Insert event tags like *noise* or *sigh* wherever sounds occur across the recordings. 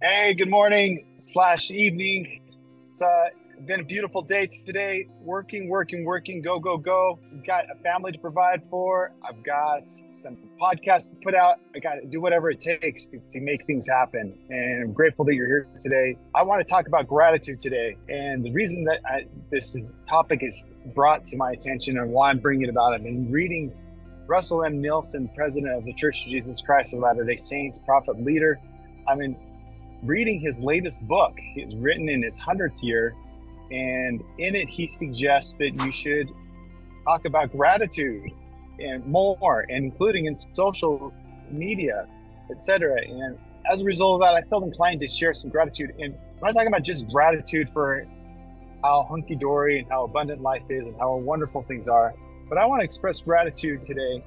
Hey, good morning slash evening. It's uh, been a beautiful day today. Working, working, working. Go, go, go. I've got a family to provide for. I've got some podcasts to put out. I got to do whatever it takes to, to make things happen. And I'm grateful that you're here today. I want to talk about gratitude today. And the reason that I, this is, topic is brought to my attention and why I'm bringing it about, I've been reading Russell M. Nelson, president of the Church of Jesus Christ of Latter day Saints, prophet leader. I mean, reading his latest book. It's written in his 100th year. And in it, he suggests that you should talk about gratitude and more, including in social media, etc. And as a result of that, I felt inclined to share some gratitude. And I'm not talking about just gratitude for how hunky dory and how abundant life is and how wonderful things are, but I want to express gratitude today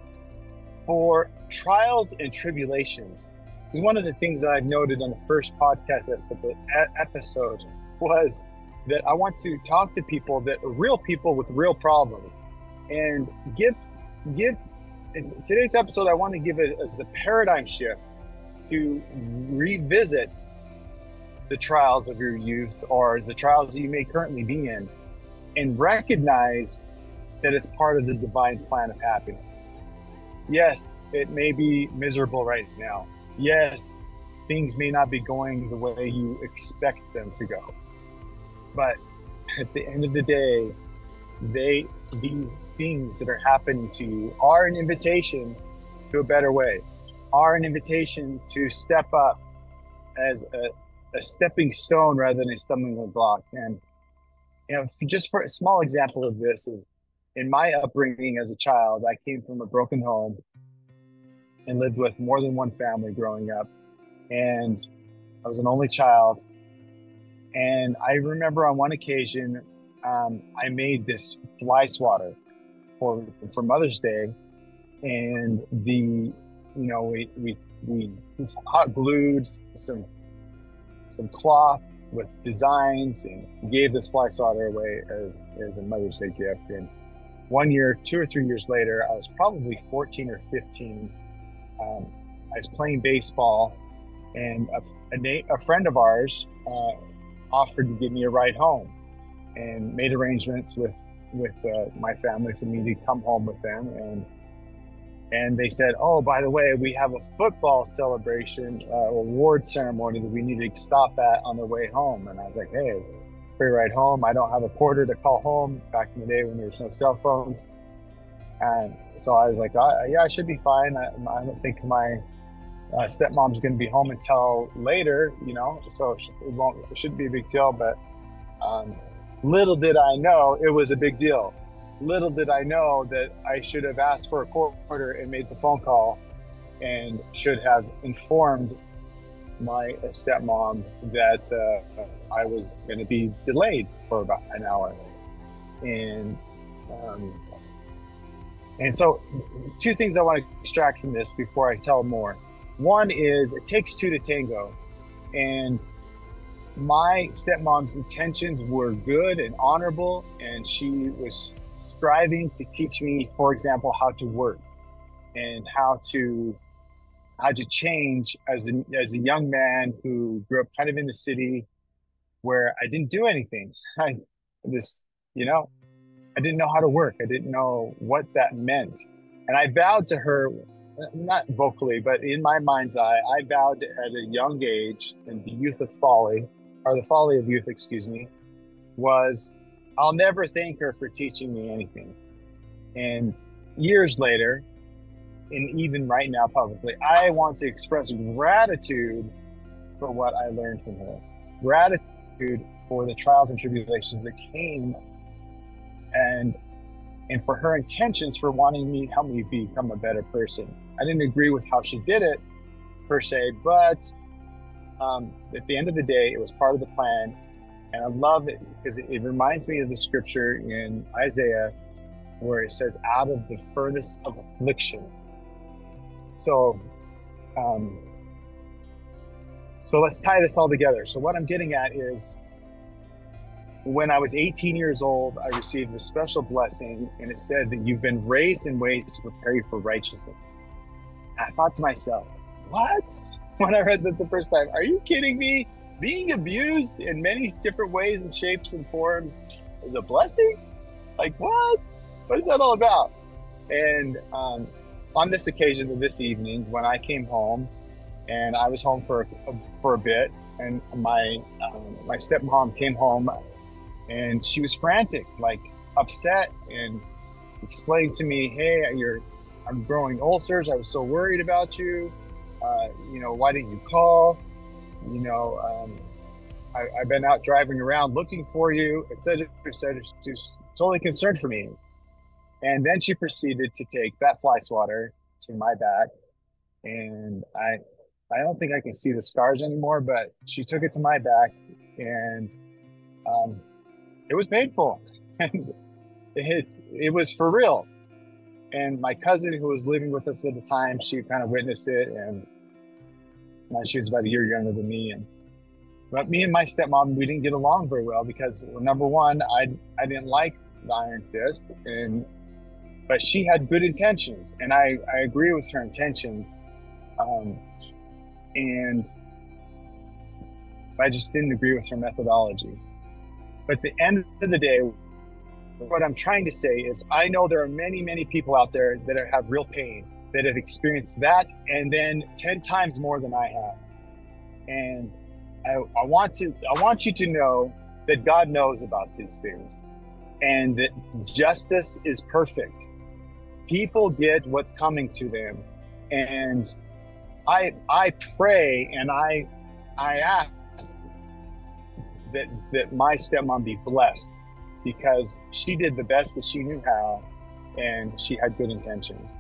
for trials and tribulations because one of the things that I've noted on the first podcast episode was that I want to talk to people that are real people with real problems and give give in today's episode I want to give it as a paradigm shift to revisit the trials of your youth or the trials that you may currently be in and recognize that it's part of the divine plan of happiness. Yes, it may be miserable right now yes, things may not be going the way you expect them to go. But at the end of the day, they these things that are happening to you are an invitation to a better way, are an invitation to step up as a, a stepping stone rather than a stumbling block. And you know, just for a small example of this is in my upbringing as a child, I came from a broken home and lived with more than one family growing up. And I was an only child. And I remember on one occasion, um, I made this fly swatter for for Mother's Day, and the you know we we we hot glued some some cloth with designs and gave this fly swatter away as as a Mother's Day gift. And one year, two or three years later, I was probably 14 or 15, um, I was playing baseball, and a, a, na- a friend of ours uh, offered to give me a ride home, and made arrangements with with uh, my family for me to come home with them, and and they said, "Oh, by the way, we have a football celebration uh, award ceremony that we need to stop at on the way home." And I was like, "Hey, free ride home. I don't have a porter to call home back in the day when there was no cell phones." And so I was like, uh, yeah, I should be fine. I, I don't think my uh, stepmom's going to be home until later, you know, so it won't, it shouldn't be a big deal. But um, little did I know it was a big deal. Little did I know that I should have asked for a quarter and made the phone call and should have informed my stepmom that uh, I was going to be delayed for about an hour. And um, and so, two things I want to extract from this before I tell more. One is it takes two to tango. And my stepmom's intentions were good and honorable, and she was striving to teach me, for example, how to work and how to how to change as a, as a young man who grew up kind of in the city where I didn't do anything. *laughs* I this, you know, I didn't know how to work. I didn't know what that meant. And I vowed to her, not vocally, but in my mind's eye, I vowed at a young age in the youth of folly, or the folly of youth, excuse me, was I'll never thank her for teaching me anything. And years later, and even right now publicly, I want to express gratitude for what I learned from her. Gratitude for the trials and tribulations that came and and for her intentions for wanting me to help me become a better person. I didn't agree with how she did it per se, but um, at the end of the day, it was part of the plan, and I love it because it, it reminds me of the scripture in Isaiah where it says, "Out of the furnace of affliction." So, um, so let's tie this all together. So what I'm getting at is when I was 18 years old, I received a special blessing, and it said that you've been raised in ways to prepare you for righteousness. And I thought to myself, what? *laughs* when I read that the first time. Are you kidding me? Being abused in many different ways and shapes and forms is a blessing? Like, what? What is that all about? And um, on this occasion this evening, when I came home, and I was home for for a bit, and my um, my stepmom came home, and she was frantic, like upset, and explained to me, "Hey, you're I'm growing ulcers. I was so worried about you. Uh, you know, why didn't you call? You know, um, I, have been out driving around looking for you, etc., etc. She's totally concerned for me. And then she proceeded to take that fly swatter to my back, and I, I don't think I can see the scars anymore, but she took it to my back, and um, it was painful, and it it was for real. And my cousin, who was living with us at the time, she kind of witnessed it, and she was about a year younger than me. And but me and my stepmom, we didn't get along very well because number one, I I didn't like the Iron Fist, and but she had good intentions, and I I agree with her intentions, um, and I just didn't agree with her methodology. At the end of the day, what I'm trying to say is, I know there are many, many people out there that have real pain, that have experienced that, and then 10 times more than I have. And I, I want to, I want you to know that God knows about these things and that justice is perfect. People get what's coming to them. And I, I pray and I, I ask that, that my stepmom be blessed because she did the best that she knew how and she had good intentions.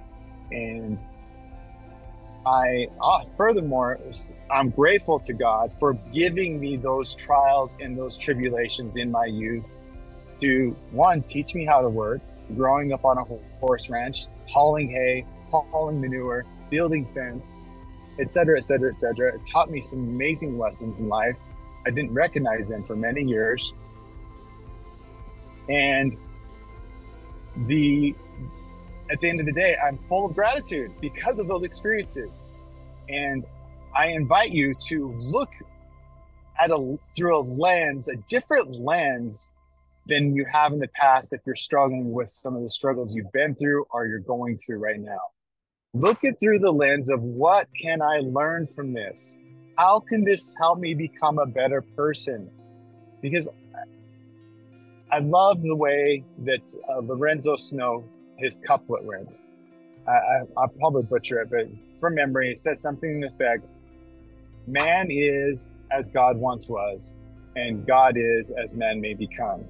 And I, uh, furthermore, I'm grateful to God for giving me those trials and those tribulations in my youth to one, teach me how to work, growing up on a horse ranch, hauling hay, hauling manure, building fence, etc., etc., etc. It taught me some amazing lessons in life. I didn't recognize them for many years and the at the end of the day, I'm full of gratitude because of those experiences. And I invite you to look at a through a lens, a different lens than you have in the past if you're struggling with some of the struggles you've been through or you're going through right now. Look at through the lens of what can I learn from this? How can this help me become a better person? Because I love the way that uh, Lorenzo Snow, his couplet went. I, will probably butcher it, but from memory, it says something in effect Man is as God once was, and God is as man may become.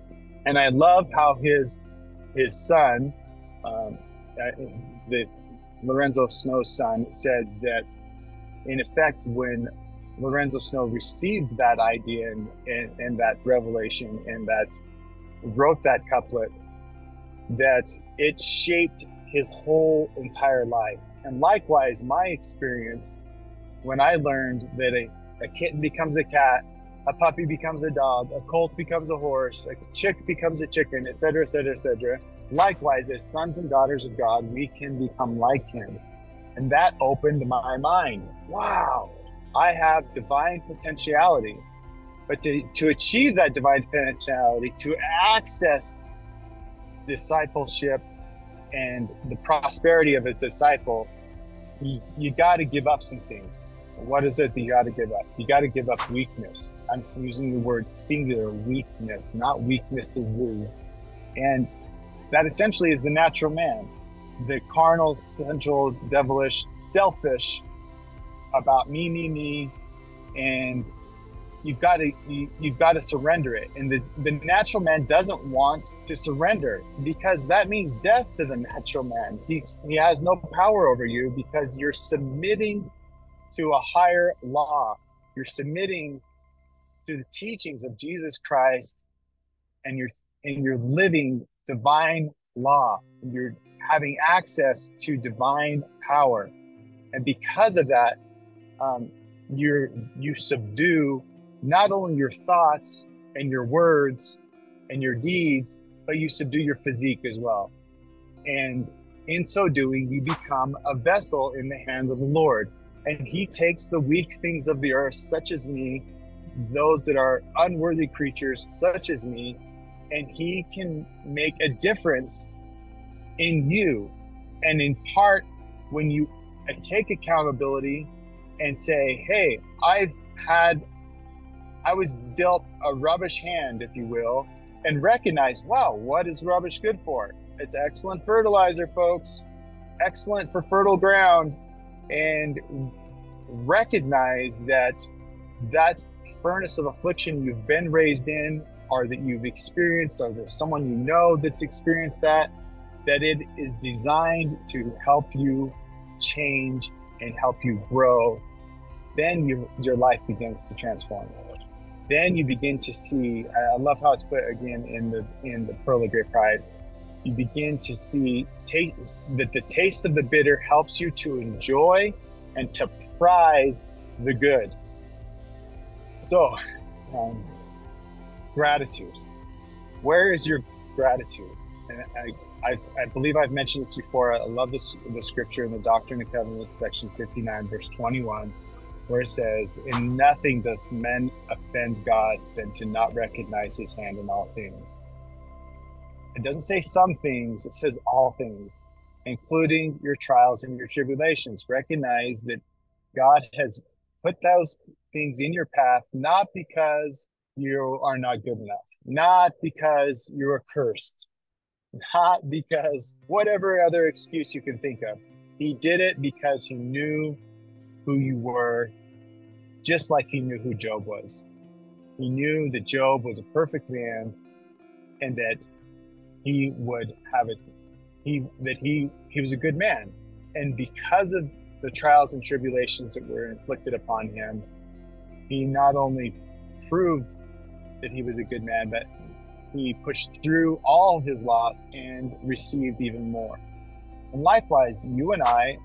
And I love how his his son, um, uh, the Lorenzo Snow's son, said that in effect, when Lorenzo Snow received that idea and, and, and that revelation and that wrote that couplet that it shaped his whole entire life. And likewise, my experience when I learned that a, a kitten becomes a cat, a puppy becomes a dog, a colt becomes a horse, a chick becomes a chicken, etc., etc., etc. Likewise, as sons and daughters of God, we can become like Him. And that opened my mind. Wow, I have divine potentiality. But to, to achieve that divine potentiality, to access discipleship and the prosperity of a disciple, you, you got to give up some things. What is it that you got to give up? You got to give up weakness. I'm using the word singular weakness, not weaknesses. And that essentially is the natural man, the carnal, central, devilish, selfish about me, me, me, and you've got to you, have got to surrender it. And the, the natural man doesn't want to surrender because that means death to the natural man. He, he has no power over you because you're submitting to a higher law. You're submitting to the teachings of jesus christ and you're and you're living divine law. You're having access to divine power. And because of that um, you're you subdue not only your thoughts and your words and your deeds, but you subdue your physique as well. And in so doing, you become a vessel in the hand of the Lord. And he takes the weak things of the earth, such as me, those that are unworthy creatures, such as me, and he can make a difference in you. And in part, when you take accountability and say, hey, I've had, I was dealt a rubbish hand, if you will, and recognize, wow, what is rubbish good for? It's excellent fertilizer, folks. Excellent for fertile ground. And recognize that that furnace of affliction you've been raised in, or that you've experienced, or that someone you know that's experienced that, that it is designed to help you change and help you grow. Then you, your life begins to transform. Then you begin to see. I love how it's put again in the in the Pearl of Great Price. You begin to see take, that the taste of the bitter helps you to enjoy and to prize the good. So, um, gratitude. Where is your gratitude? And I, I've, i believe I've mentioned this before. I love this the scripture in the Doctrine and Covenants, section 59, verse 21, where it says, In nothing doth men offend God than to not recognize his hand in all things. It doesn't say some things, it says all things including your trials and your tribulations. Recognize that God has put those things in your path not because you are not good enough, not because you're cursed, not because whatever other excuse you can think of. He did it because he knew who you were, just like he knew who Job was. He knew that Job was a perfect man and that he would have it he that he he was a good man. And because of the trials and tribulations that were inflicted upon him he not only proved that he was a good man but he pushed through all his loss and received even more. And likewise you and i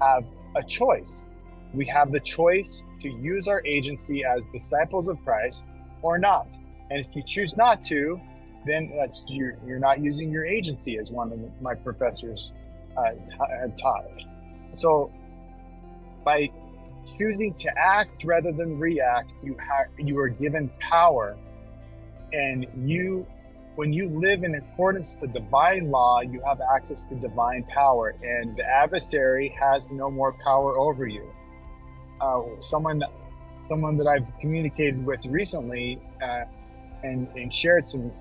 have a choice we have the choice to use our agency as disciples of christ or not and if you choose not to then that's you're you're not using your agency as one of my professors uh, had taught. So by choosing to act rather than react, you you are given power, and you when you live in accordance to divine law, you have access to divine power, and the adversary has no more power over you. Uh, someone, someone that I've communicated with recently, uh, and, and shared some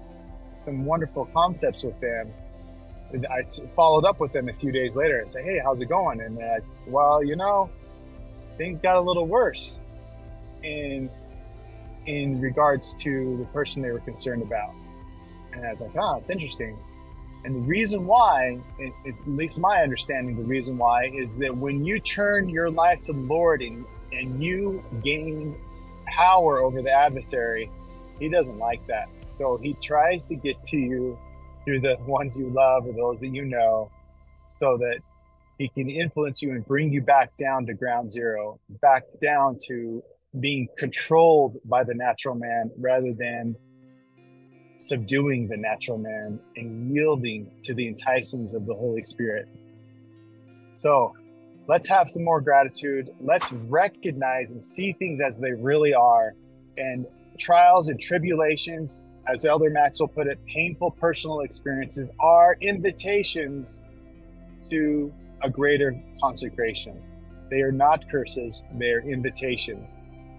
some wonderful concepts with them. I followed up with them a few days later and say, "Hey, how's it going?" And "Well, you know, things got a little worse in in regards to the person they were concerned about." And I was like, "Oh, it's interesting." And the reason why, at least my understanding, the reason why is that when you turn your life to the Lord and, and you gain power over the adversary, he doesn't like that. So he tries to get to you through the ones you love or those that you know so that he can influence you and bring you back down to ground zero, back down to being controlled by the natural man rather than subduing the natural man and yielding to the enticings of the Holy Spirit. So let's have some more gratitude. Let's recognize and see things as they really are and trials and tribulations, as Elder Maxwell put it, painful personal experiences are invitations to a greater consecration. They are not curses, they are invitations.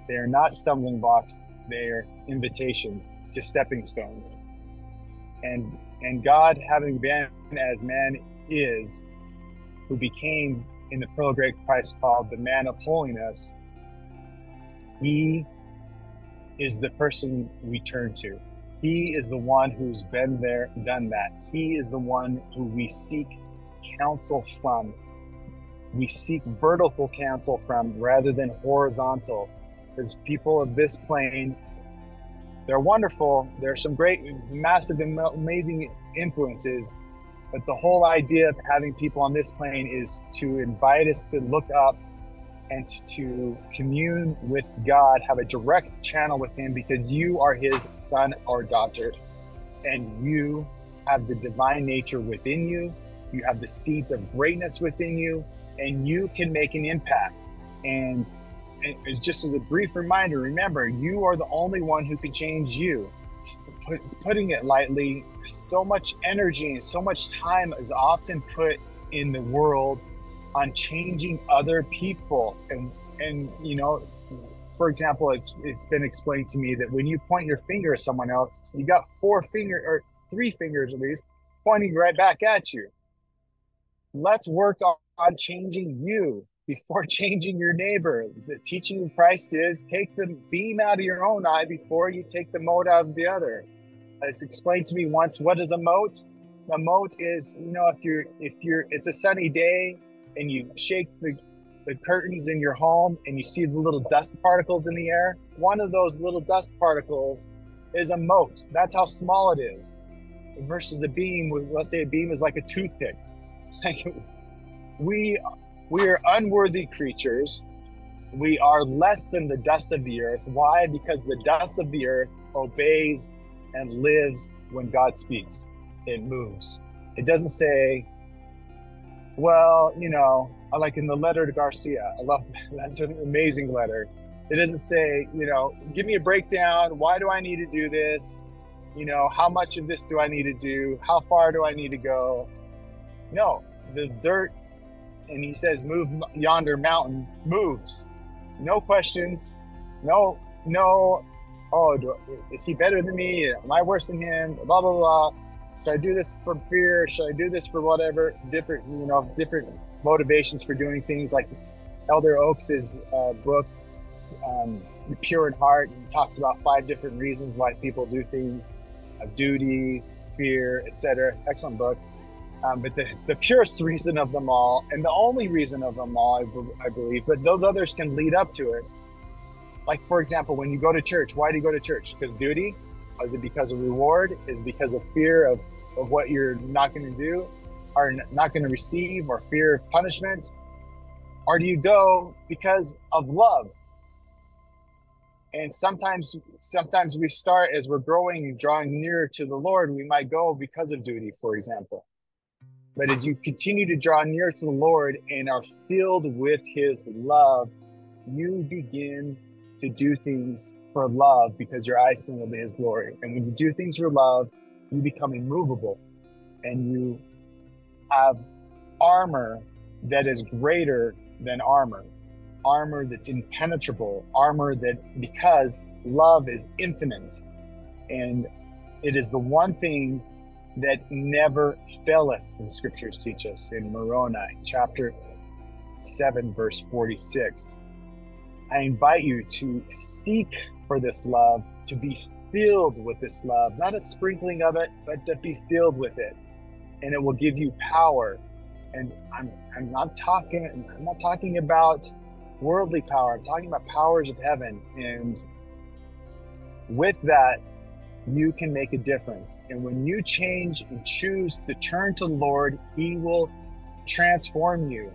They are not stumbling blocks, they are invitations to stepping stones. And and God, having been as man is, who became in the Pearl of Great Price called the man of holiness, he is the person we turn to. He is the one who's been there, done that. He is the one who we seek counsel from. We seek vertical counsel from rather than horizontal. Because people of this plane, they're wonderful. There are some great, massive, amazing influences. But the whole idea of having people on this plane is to invite us to look up and to commune with God, have a direct channel with Him because you are His son or daughter, and you have the divine nature within you. You have the seeds of greatness within you, and you can make an impact. And it's just as a brief reminder remember, you are the only one who can change you. Put, putting it lightly, so much energy and so much time is often put in the world on changing other people. And, and you know, for example, it's, it's been explained to me that when you point your finger at someone else, you got four finger or three fingers at least pointing right back at you. Let's work on, on changing you before *laughs* changing your neighbor. The teaching of Christ is take the beam out of your own eye before you take the mote out of the other. As explained to me once, what is a mote? A mote is, you know, if you're if you're it's a sunny day and you shake the the curtains in your home and you see the little dust particles in the air, one of those little dust particles is a mote. That's how small it is. Versus a beam let's say a beam is like a toothpick. *laughs* Like we we are unworthy creatures. We are less than the dust of the earth. Why? Because the dust of the earth obeys and lives when God speaks. It moves. It doesn't say, well, you know, like in the letter to Garcia. I love that. *laughs* That's an amazing letter. It doesn't say, you know, give me a breakdown. Why do I need to do this? You know, how much of this do I need to do? How far do I need to go? No, the dirt and he says, "Move yonder mountain." Moves, no questions, no, no. Oh, do, is he better than me? Am I worse than him? Blah blah blah. Should I do this for fear? Should I do this for whatever? Different, you know, different motivations for doing things. Like Elder Oaks's uh, book, um, "Pure in Heart," he talks about five different reasons why people do things: of duty, fear, etc. Excellent book. Um, but the, the purest reason of them all, and the only reason of them all, I, believe, but those others can lead up to it. Like, for example, when you go to church, why do you go to church? Because duty? Is it because of reward? Is because of fear of, of what you're not going to do or not going to receive or fear of punishment? Or do you go because of love? And sometimes, sometimes we start as we're growing and drawing nearer to the Lord, we might go because of duty, for example. But as you continue to draw near to the Lord and are filled with His love, you begin to do things for love because your eyes see His glory. And when you do things for love, you become immovable and you have armor that is greater than armor, armor that's impenetrable, armor that because love is infinite. And it is the one thing that never faileth, the scriptures teach us in Moroni, chapter 7, verse 46. I invite you to seek for this love, to be filled with this love, not a sprinkling of it, but to be filled with it. And it will give you power. And I'm, I'm not talking, I'm not talking about worldly power. I'm talking about powers of heaven. And with that, you can make a difference. And when you change and choose to turn to the Lord, He will transform you.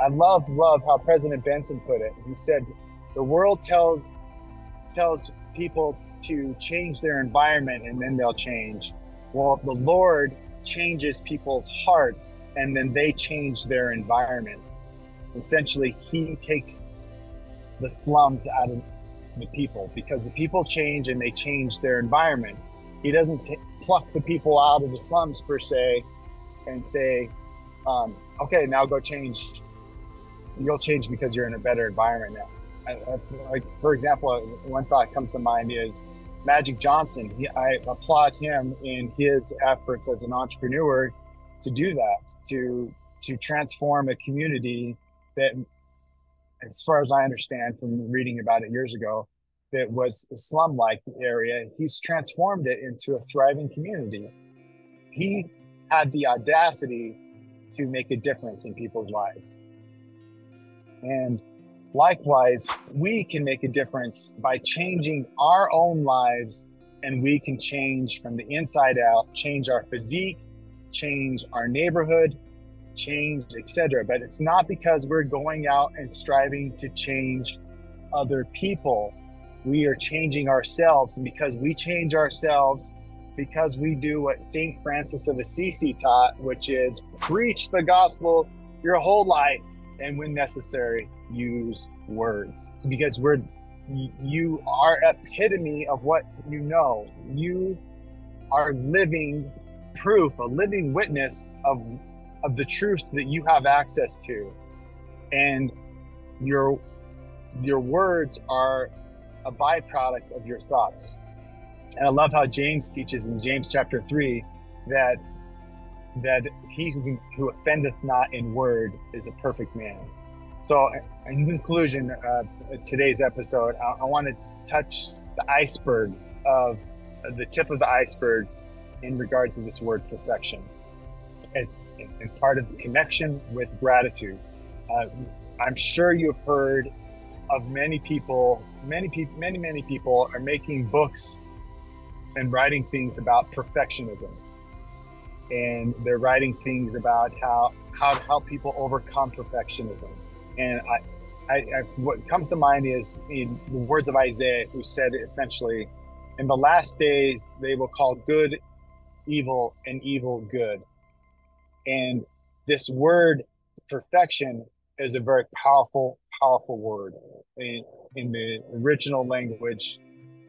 I love, love how President Benson put it. He said, the world tells tells people to change their environment and then they'll change. Well, the Lord changes people's hearts and then they change their environment. Essentially, He takes the slums out of the people because the people change and they change their environment. He doesn't t- pluck the people out of the slums per se and say, um, okay, now go change. You'll change because you're in a better environment now. I, I, like, for example, one thought comes to mind is Magic Johnson. He, I applaud him in his efforts as an entrepreneur to do that, to to transform a community that as far as I understand from reading about it years ago, that was a slum like area, he's transformed it into a thriving community. He had the audacity to make a difference in people's lives. And likewise, we can make a difference by changing our own lives, and we can change from the inside out, change our physique, change our neighborhood, change, etc. But it's not because we're going out and striving to change other people. We are changing ourselves. And because we change ourselves, because we do what St. Francis of Assisi taught, which is preach the gospel your whole life and when necessary, use words because we're you are epitome of what you know. You are living proof, a living witness of of the truth that you have access to. And your your words are a byproduct of your thoughts. And I love how James teaches in James chapter 3 that that he who, who offendeth not in word is a perfect man. So, in conclusion of today's episode, I, I want to touch the iceberg of uh, the tip of the iceberg in regards to this word perfection as in part of the connection with gratitude. Uh, I'm sure you've heard of many people, many people, many, many people are making books and writing things about perfectionism. And they're writing things about how, how to help people overcome perfectionism. And I, I, I, what comes to mind is in the words of Isaiah, who said essentially, in the last days, they will call good evil and evil good. And this word perfection is a very powerful, powerful word. In, in the original language,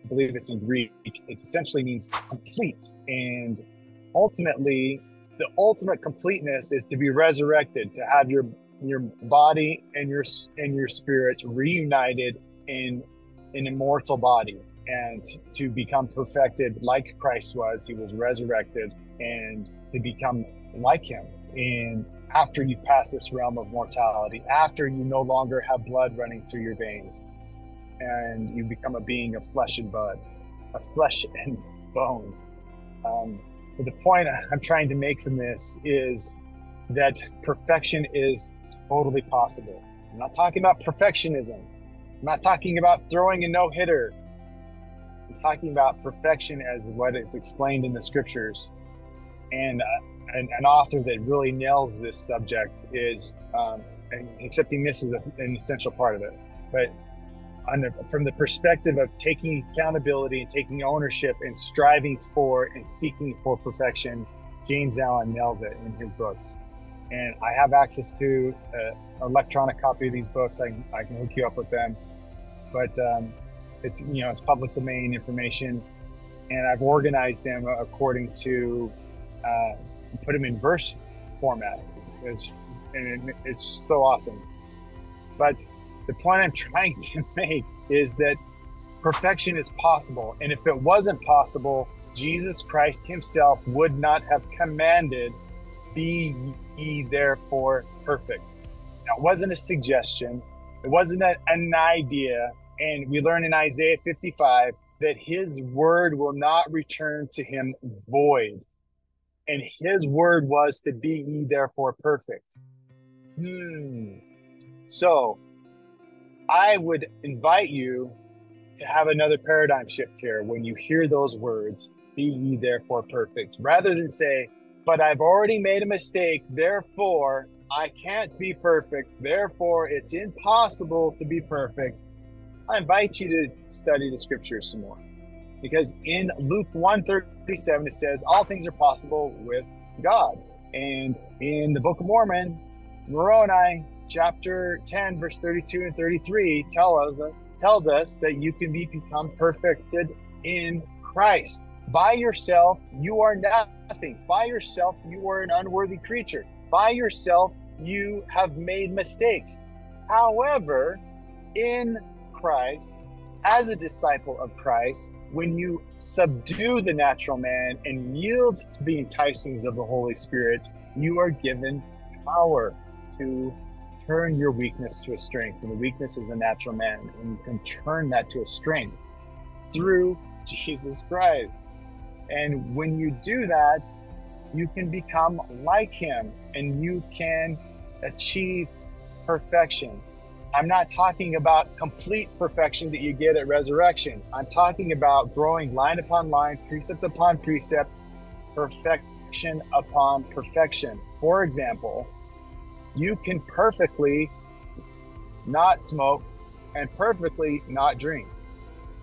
I believe it's in Greek, it essentially means complete. And ultimately, the ultimate completeness is to be resurrected, to have your your body and your and your spirit reunited in an immortal body and to become perfected like Christ was. He was resurrected and to become like him. And after you've passed this realm of mortality, after you no longer have blood running through your veins, and you become a being of flesh and blood, of flesh *laughs* and bones. Um, but the point I'm trying to make from this is that perfection is totally possible. I'm not talking about perfectionism. I'm not talking about throwing a no hitter. I'm talking about perfection as what is explained in the scriptures. And uh, an, an, author that really nails this subject is, um, accepting this is an essential part of it. But the, from the perspective of taking accountability and taking ownership and striving for and seeking for perfection, James Allen nails it in his books and I have access to an electronic copy of these books. I, I can hook you up with them, but um, it's you know it's public domain information, and I've organized them according to uh, put them in verse format. It's, it's, and it's so awesome. But the point I'm trying *laughs* to make is that perfection is possible, and if it wasn't possible, Jesus Christ Himself would not have commanded, "Be ye therefore perfect. Now, it wasn't a suggestion, it wasn't a, an idea. And we learn in Isaiah 55 that his word will not return to him void. And his word was to be ye therefore perfect. Hmm. So I would invite you to have another paradigm shift here when you hear those words, be ye therefore perfect, rather than say, but I've already made a mistake. Therefore, I can't be perfect. Therefore, it's impossible to be perfect. I invite you to study the scriptures some more. Because in Luke 137, it says, All things are possible with God. And in the Book of Mormon, Moroni chapter 10, verse 32 and 33 tells us tells us that you can be become perfected in Christ. By yourself, you are nothing. By yourself, you are an unworthy creature. By yourself, you have made mistakes. However, in Christ, as a disciple of Christ, when you subdue the natural man and yield to the enticings of the Holy Spirit, you are given power to turn your weakness to a strength. And the weakness is a natural man, and you can turn that to a strength through Jesus Christ. And when you do that, you can become like him and you can achieve perfection. I'm not talking about complete perfection that you get at resurrection. I'm talking about growing line upon line, precept upon precept, perfection upon perfection. For example, you can perfectly not smoke and perfectly not drink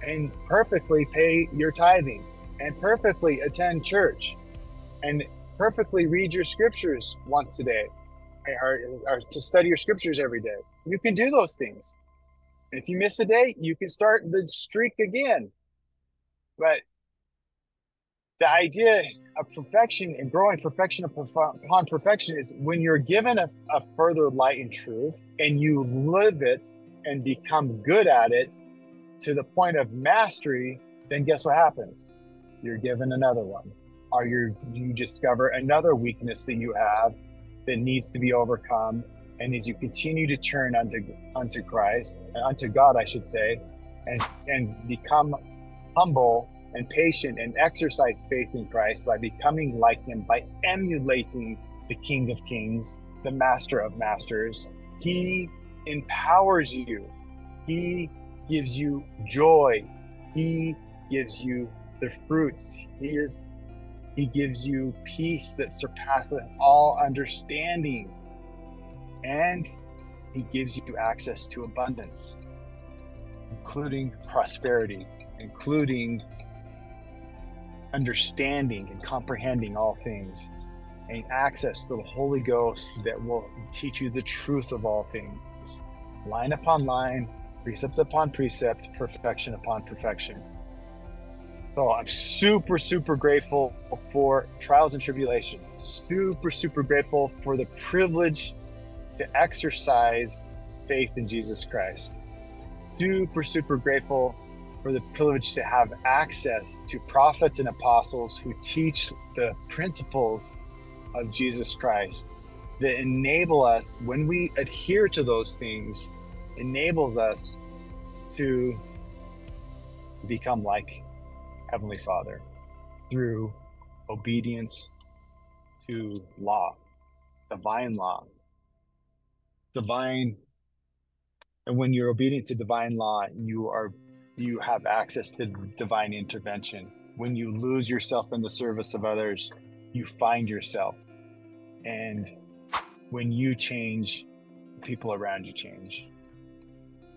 and perfectly pay your tithing and perfectly attend church and perfectly read your scriptures once a day or, or to study your scriptures every day you can do those things. If you miss a day, you can start the streak again. But the idea of perfection and growing perfection upon perfection is when you're given a, a further light and truth and you live it and become good at it to the point of mastery, then guess what happens? You're given another one. Or you you discover another weakness that you have that needs to be overcome. And as you continue to turn unto unto Christ, uh, unto God, I should say, and and become humble and patient and exercise faith in Christ by becoming like him, by emulating the King of Kings, the Master of Masters. He empowers you. He gives you joy. He gives you the fruits. He is he gives you peace that surpasses all understanding. And he gives you access to abundance, including prosperity, including understanding and comprehending all things, and access to the Holy Ghost that will teach you the truth of all things, line upon line, precept upon precept, perfection upon perfection. So I'm super, super grateful for trials and tribulation. Super, super grateful for the privilege to exercise faith in Jesus Christ. Super, super grateful for the privilege to have access to prophets and apostles who teach the principles of Jesus Christ that enable us, when we adhere to those things, enables us to become like Heavenly Father through obedience to law, divine law, divine. And when you're obedient to divine law, you are you have access to divine intervention. When you lose yourself in the service of others, you find yourself. And when you change, people around you change.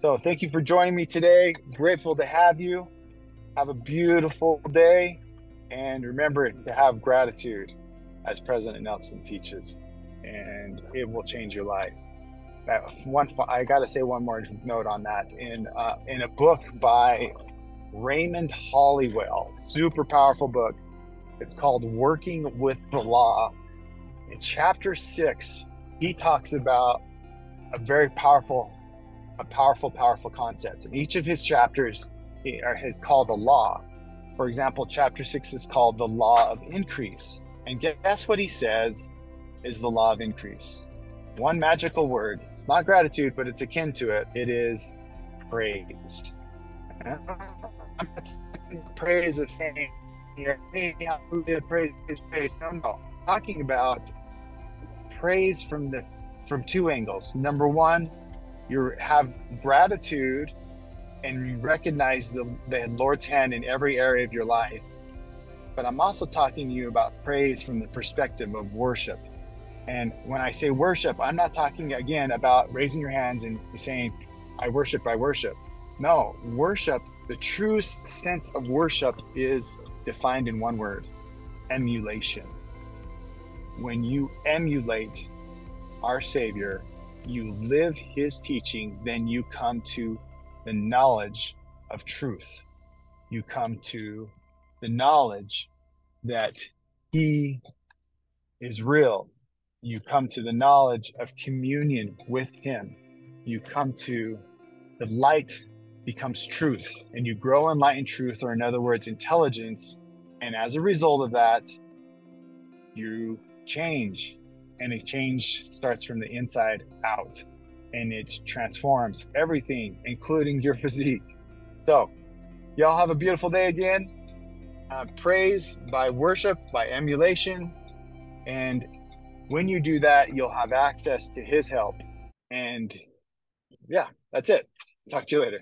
So, thank you for joining me today. Grateful to have you. Have a beautiful day. And remember to have gratitude, as President Nelson teaches, and it will change your life one I got to say one more note on that in uh, in a book by Raymond Holliwell, super powerful book. It's called Working with the Law. In chapter six, he talks about a very powerful, a powerful, powerful concept. In each of his chapters he is called a law. For example, chapter six is called the law of increase. And guess what he says is the law of increase? One magical word. It's not gratitude, but it's akin to it. It is praise. praise of saying, hey, praise, praise. No, no. Talking about praise from the from two angles. Number one, you have gratitude and you recognize the, the Lord's hand in every area of your life. But I'm also talking to you about praise from the perspective of worship and when I say worship, I'm not talking again about raising your hands and saying, I worship, I worship. No, worship, the true sense of worship is defined in one word emulation. When you emulate our Savior, you live His teachings, then you come to the knowledge of truth. You come to the knowledge that He is real, you come to the knowledge of communion with Him. You come to the light becomes truth, and you grow in light and truth, or in other words, intelligence. And as a result of that, you change, and a change starts from the inside out, and it transforms everything, including your *laughs* physique. So, y'all have a beautiful day again. Uh, praise by worship, by emulation, and when you do that, you'll have access to his help. And yeah, that's it. Talk to you later.